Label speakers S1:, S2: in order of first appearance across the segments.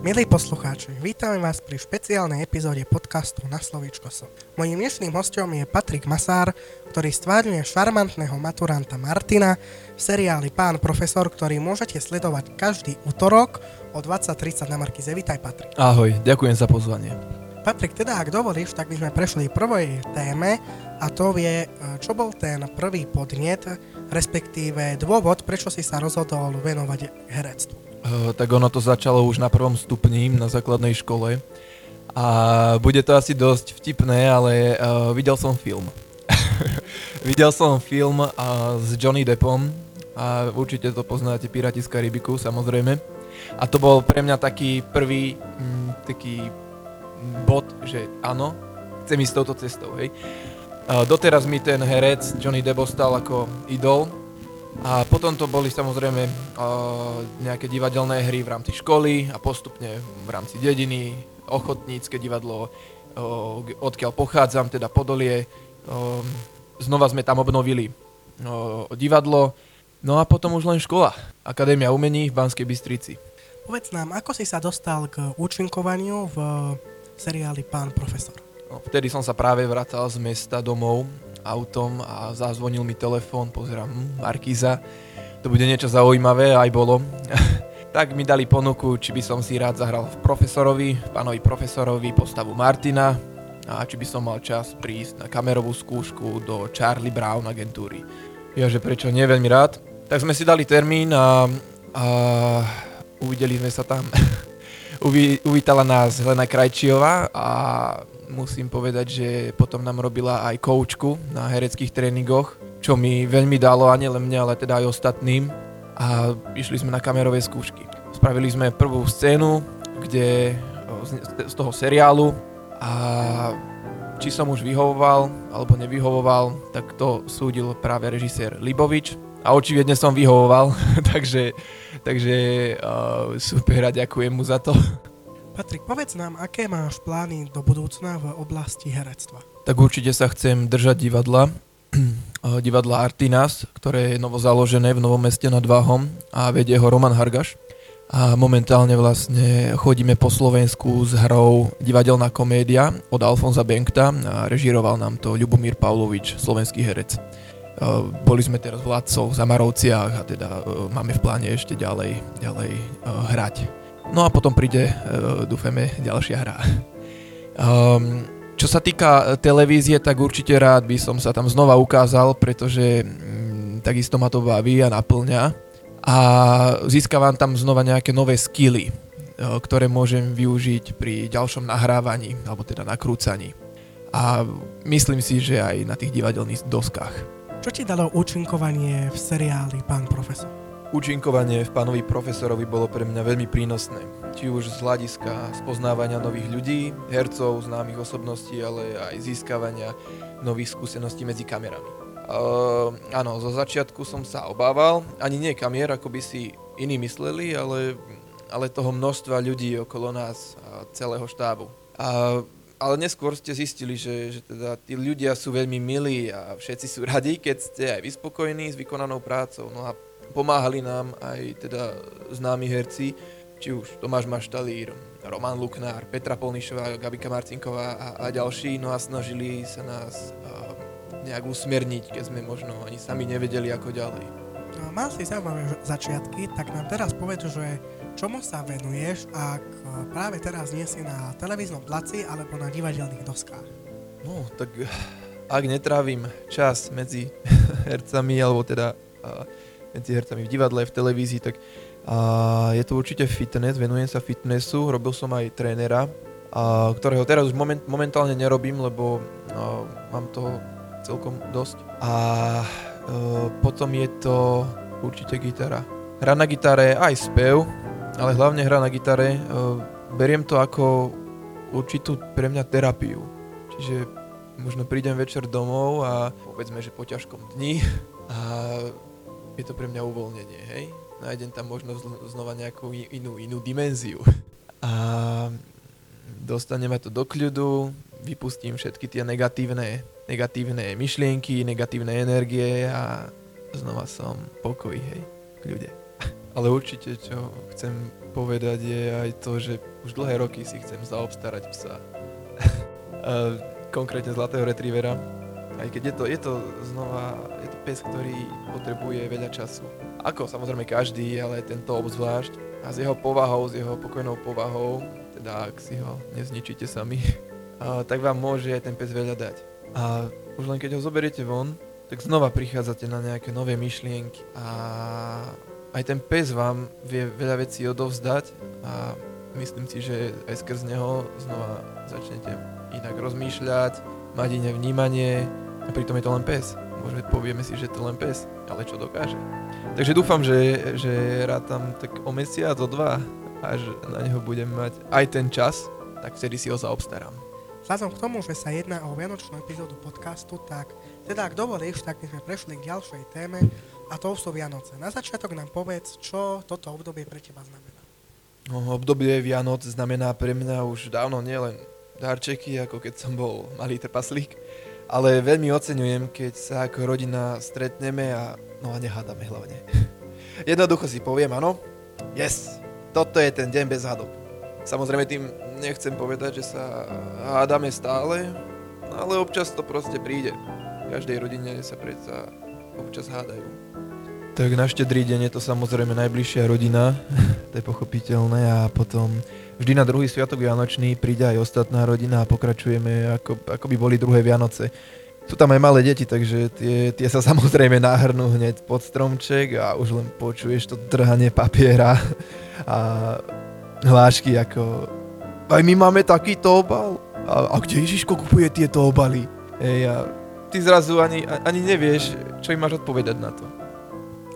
S1: Milí poslucháči, vítame vás pri špeciálnej epizóde podcastu Na slovíčko som. Mojím dnešným hostom je Patrik Masár, ktorý stvárňuje šarmantného maturanta Martina v seriáli Pán profesor, ktorý môžete sledovať každý útorok o 20.30 na Markize. Vítaj Patrik.
S2: Ahoj, ďakujem za pozvanie.
S1: Patrik, teda ak dovolíš, tak by sme prešli prvej téme a to je, čo bol ten prvý podnet, respektíve dôvod, prečo si sa rozhodol venovať herectvu.
S2: Uh, tak ono to začalo už na prvom stupni na základnej škole a bude to asi dosť vtipné, ale uh, videl som film. videl som film uh, s Johnny Deppom a určite to poznáte, Piráti z Karibiku, samozrejme. A to bol pre mňa taký prvý mm, taký bod, že áno, chcem ísť touto cestou, hej. Uh, doteraz mi ten herec Johnny Depp stal ako idol, a potom to boli samozrejme uh, nejaké divadelné hry v rámci školy a postupne v rámci dediny, ochotnícke divadlo, uh, odkiaľ pochádzam, teda Podolie. Uh, znova sme tam obnovili divadlo, no a potom už len škola, Akadémia umení v Banskej Bystrici.
S1: Povedz nám, ako si sa dostal k účinkovaniu v seriáli Pán profesor?
S2: No, vtedy som sa práve vracal z mesta domov autom a zazvonil mi telefón, pozerám, hm, Markíza, to bude niečo zaujímavé, aj bolo. tak mi dali ponuku, či by som si rád zahral v profesorovi, pánovi profesorovi postavu Martina a či by som mal čas prísť na kamerovú skúšku do Charlie Brown agentúry. Ja, že prečo nie, veľmi rád. Tak sme si dali termín a, a uvideli sme sa tam. Uvi, uvítala nás Helena Krajčiová a musím povedať, že potom nám robila aj koučku na hereckých tréningoch, čo mi veľmi dalo, a nielen mne, ale teda aj ostatným. A išli sme na kamerové skúšky. Spravili sme prvú scénu, kde z toho seriálu a či som už vyhovoval alebo nevyhovoval, tak to súdil práve režisér Libovič a očividne som vyhovoval, takže, takže uh, super a ďakujem mu za to.
S1: Patrik, povedz nám, aké máš plány do budúcna v oblasti herectva?
S2: Tak určite sa chcem držať divadla, divadla Artinas, ktoré je novozaložené v Novom meste nad Váhom a vedie ho Roman Hargaš. A momentálne vlastne chodíme po Slovensku s hrou Divadelná komédia od Alfonza Benkta a režíroval nám to Ľubomír Pavlovič, slovenský herec. Boli sme teraz v Ladcoch, Zamarovciach a teda máme v pláne ešte ďalej, ďalej hrať. No a potom príde, dúfame, ďalšia hra. Um, čo sa týka televízie, tak určite rád by som sa tam znova ukázal, pretože mm, takisto ma to baví a naplňa. A získavam tam znova nejaké nové skily, ktoré môžem využiť pri ďalšom nahrávaní, alebo teda nakrúcaní. A myslím si, že aj na tých divadelných doskách.
S1: Čo ti dalo účinkovanie v seriáli Pán profesor?
S2: Účinkovanie v pánovi profesorovi bolo pre mňa veľmi prínosné. Či už z hľadiska spoznávania nových ľudí, hercov, známych osobností, ale aj získavania nových skúseností medzi kamerami. Uh, áno, zo začiatku som sa obával, ani nie kamier, ako by si iní mysleli, ale, ale toho množstva ľudí okolo nás a celého štábu. A, ale neskôr ste zistili, že, že teda tí ľudia sú veľmi milí a všetci sú radi, keď ste aj vyspokojení s vykonanou prácou. No a pomáhali nám aj teda známi herci, či už Tomáš Maštalír, Roman Luknár, Petra Polnišová, Gabika Marcinková a, a ďalší, no a snažili sa nás uh, nejak usmerniť, keď sme možno ani sami nevedeli ako ďalej.
S1: No, mal si zaujímavé začiatky, tak nám teraz povedz, že čomu sa venuješ, ak práve teraz nie si na televíznom placi alebo na divadelných doskách?
S2: No, tak ak netrávim čas medzi hercami, alebo teda uh, medzi hercami v divadle, v televízii, tak a je to určite fitness, venujem sa fitnessu, robil som aj trénera, a, ktorého teraz už moment, momentálne nerobím, lebo a, mám toho celkom dosť. A e, potom je to určite gitara. Hra na gitare, aj spev, ale hlavne hra na gitare. A, e, beriem to ako určitú pre mňa terapiu. Čiže možno prídem večer domov a povedzme, že po ťažkom dni a je to pre mňa uvoľnenie, hej? Nájdem tam možno znova nejakú inú, inú dimenziu. A dostane ma to do kľudu, vypustím všetky tie negatívne, negatívne myšlienky, negatívne energie a znova som pokoj, hej, k ľude. Ale určite, čo chcem povedať, je aj to, že už dlhé roky si chcem zaobstarať psa. Konkrétne zlatého retrievera. Aj keď je to, je to znova, je to pes, ktorý potrebuje veľa času. Ako samozrejme každý, ale tento obzvlášť. A s jeho povahou, s jeho pokojnou povahou, teda ak si ho nezničíte sami, tak vám môže aj ten pes veľa dať. A už len keď ho zoberiete von, tak znova prichádzate na nejaké nové myšlienky a aj ten pes vám vie veľa vecí odovzdať a myslím si, že aj skrz neho znova začnete inak rozmýšľať, mať iné vnímanie a pritom je to len pes. Môžeme povieme si, že to len pes, ale čo dokáže. Takže dúfam, že, že rátam tak o mesiac, o dva, až na neho budem mať aj ten čas, tak vtedy si ho zaobstarám.
S1: Vzhľadom k tomu, že sa jedná o vianočnú epizódu podcastu, tak teda ak dovolíš, tak by sme prešli k ďalšej téme a to sú Vianoce. Na začiatok nám povedz, čo toto obdobie pre teba znamená.
S2: No, obdobie Vianoc znamená pre mňa už dávno nielen darčeky, ako keď som bol malý trpaslík, ale veľmi oceňujem, keď sa ako rodina stretneme a no a nehádame hlavne. Jednoducho si poviem, áno, yes, toto je ten deň bez hádok. Samozrejme tým nechcem povedať, že sa hádame stále, ale občas to proste príde každej rodine sa predsa občas hádajú. Tak na štedrý deň je to samozrejme najbližšia rodina, to je pochopiteľné a potom vždy na druhý sviatok Vianočný príde aj ostatná rodina a pokračujeme ako, ako by boli druhé Vianoce. Sú tam aj malé deti, takže tie, tie sa samozrejme náhrnú hneď pod stromček a už len počuješ to trhanie papiera a hlášky ako aj my máme takýto obal. A, a kde Ježiško kupuje tieto obaly? Ej, a ty zrazu ani, ani nevieš, čo im máš odpovedať na to.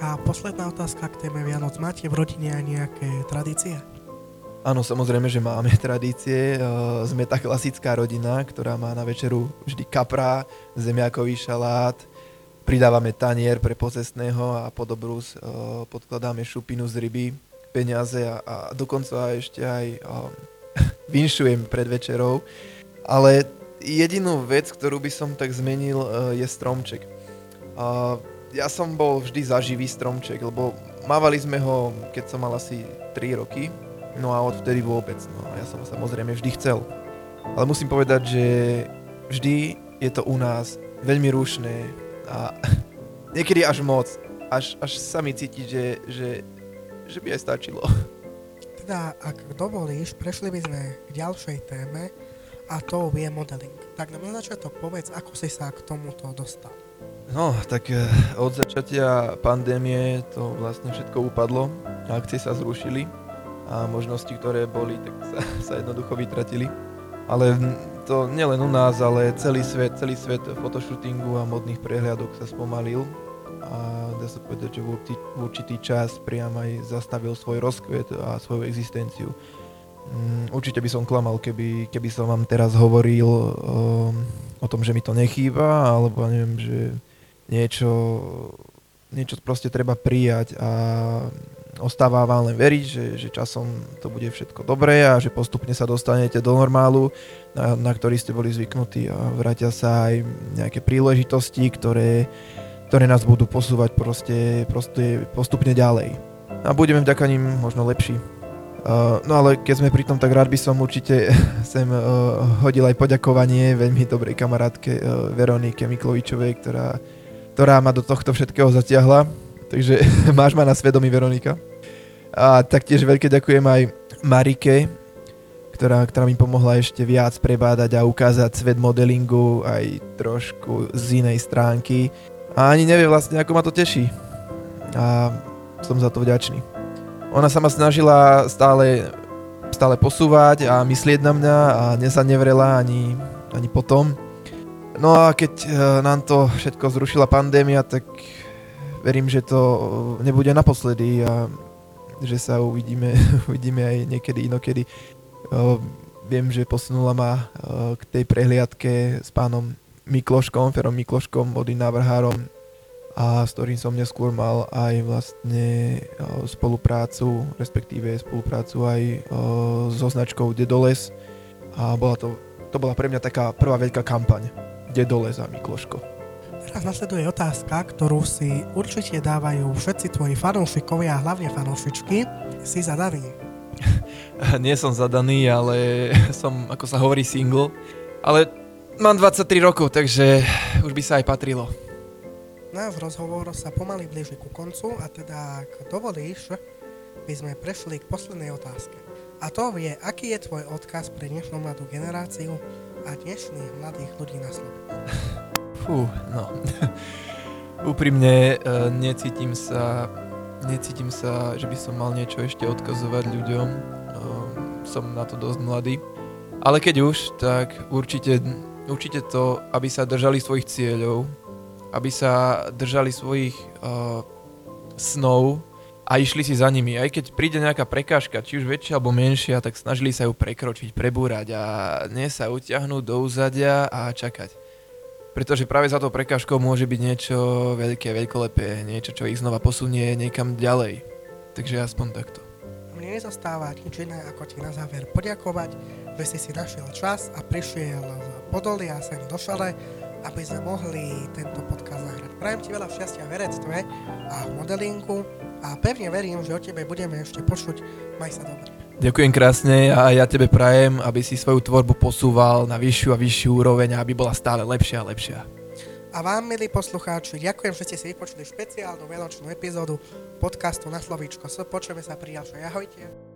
S1: A posledná otázka k téme Vianoc. Máte v rodine aj nejaké tradície?
S2: Áno, samozrejme, že máme tradície. Sme tá klasická rodina, ktorá má na večeru vždy kapra, zemiakový šalát, pridávame tanier pre pocestného a pod obrus podkladáme šupinu z ryby, peniaze a, a dokonca ešte aj vinšujem pred večerou. Ale jedinú vec, ktorú by som tak zmenil, eh, je stromček. Ja som bol vždy za živý stromček, lebo mávali sme ho, keď som mal asi 3 roky, no a odvtedy vôbec. No a ja som samozrejme vždy chcel. Ale musím povedať, že vždy je to u nás veľmi rušné a niekedy až moc. Až, až sa mi cíti, že, že, že by aj stačilo.
S1: Teda, ak dovolíš, prešli by sme k ďalšej téme, a to je modeling. Tak na začiatok povedz, ako si sa k tomuto dostal.
S2: No, tak eh, od začatia pandémie to vlastne všetko upadlo, akcie sa zrušili a možnosti, ktoré boli, tak sa, sa jednoducho vytratili. Ale to nielen u nás, ale celý svet, celý svet fotoshootingu a modných prehliadok sa spomalil a dá sa povedať, že v určitý, čas priam aj zastavil svoj rozkvet a svoju existenciu. Mm, určite by som klamal, keby, keby som vám teraz hovoril um, o tom, že mi to nechýba, alebo neviem, že niečo, niečo proste treba prijať a ostáva vám len veriť, že, že časom to bude všetko dobré a že postupne sa dostanete do normálu, na, na ktorý ste boli zvyknutí a vrátia sa aj nejaké príležitosti, ktoré, ktoré nás budú posúvať proste, proste postupne ďalej. A budeme vďaka ním možno lepší. Uh, no ale keď sme pri tom, tak rád by som určite sem uh, hodil aj poďakovanie veľmi dobrej kamarátke uh, Veronike Miklovičovej, ktorá, ktorá ma do tohto všetkého zatiahla. Takže máš ma na svedomí Veronika. A taktiež veľké ďakujem aj Marike, ktorá, ktorá mi pomohla ešte viac prebádať a ukázať svet modelingu aj trošku z inej stránky. A ani nevie vlastne, ako ma to teší. A som za to vďačný. Ona sa ma snažila stále, stále posúvať a myslieť na mňa a nezanevrela ani, ani potom. No a keď e, nám to všetko zrušila pandémia, tak verím, že to nebude naposledy a že sa uvidíme, uvidíme aj niekedy inokedy. E, viem, že posunula ma e, k tej prehliadke s pánom Mikloškom, Ferom Mikloškom, modným návrhárom a s ktorým som neskôr mal aj vlastne spoluprácu, respektíve spoluprácu aj so značkou Dedoles a bola to, to bola pre mňa taká prvá veľká kampaň Dedoles a Mikloško.
S1: Teraz nasleduje otázka, ktorú si určite dávajú všetci tvoji fanúšikovia a hlavne fanúšičky. Si zadaný.
S2: Nie som zadaný, ale som, ako sa hovorí, single. Ale mám 23 rokov, takže už by sa aj patrilo.
S1: Náš rozhovor sa pomaly blíži ku koncu a teda, ak dovolíš, by sme prešli k poslednej otázke. A to je, aký je tvoj odkaz pre dnešnú mladú generáciu a dnešných mladých ľudí na Slovensku?
S2: Fú, no. Úprimne, uh, necítim sa, necítim sa, že by som mal niečo ešte odkazovať ľuďom. Uh, som na to dosť mladý. Ale keď už, tak určite, určite to, aby sa držali svojich cieľov, aby sa držali svojich uh, snov, a išli si za nimi. Aj keď príde nejaká prekážka, či už väčšia alebo menšia, tak snažili sa ju prekročiť, prebúrať a nie sa utiahnuť do úzadia a čakať. Pretože práve za tou prekážkou môže byť niečo veľké, veľkolepé, niečo, čo ich znova posunie niekam ďalej. Takže aspoň takto.
S1: Mne nezostáva nič iné, ako ti na záver poďakovať, že si si našiel čas a prišiel z Podolia sem do šale, aby sme mohli tento podcast zahrať. Prajem ti veľa šťastia v herectve a v modelingu a pevne verím, že o tebe budeme ešte počuť. Maj sa dobre.
S2: Ďakujem krásne a ja tebe prajem, aby si svoju tvorbu posúval na vyššiu a vyššiu úroveň a aby bola stále lepšia a lepšia.
S1: A vám, milí poslucháči, ďakujem, že ste si vypočuli špeciálnu vianočnú epizódu podcastu na slovíčko S. Počujeme sa pri ďalšej. Ahojte.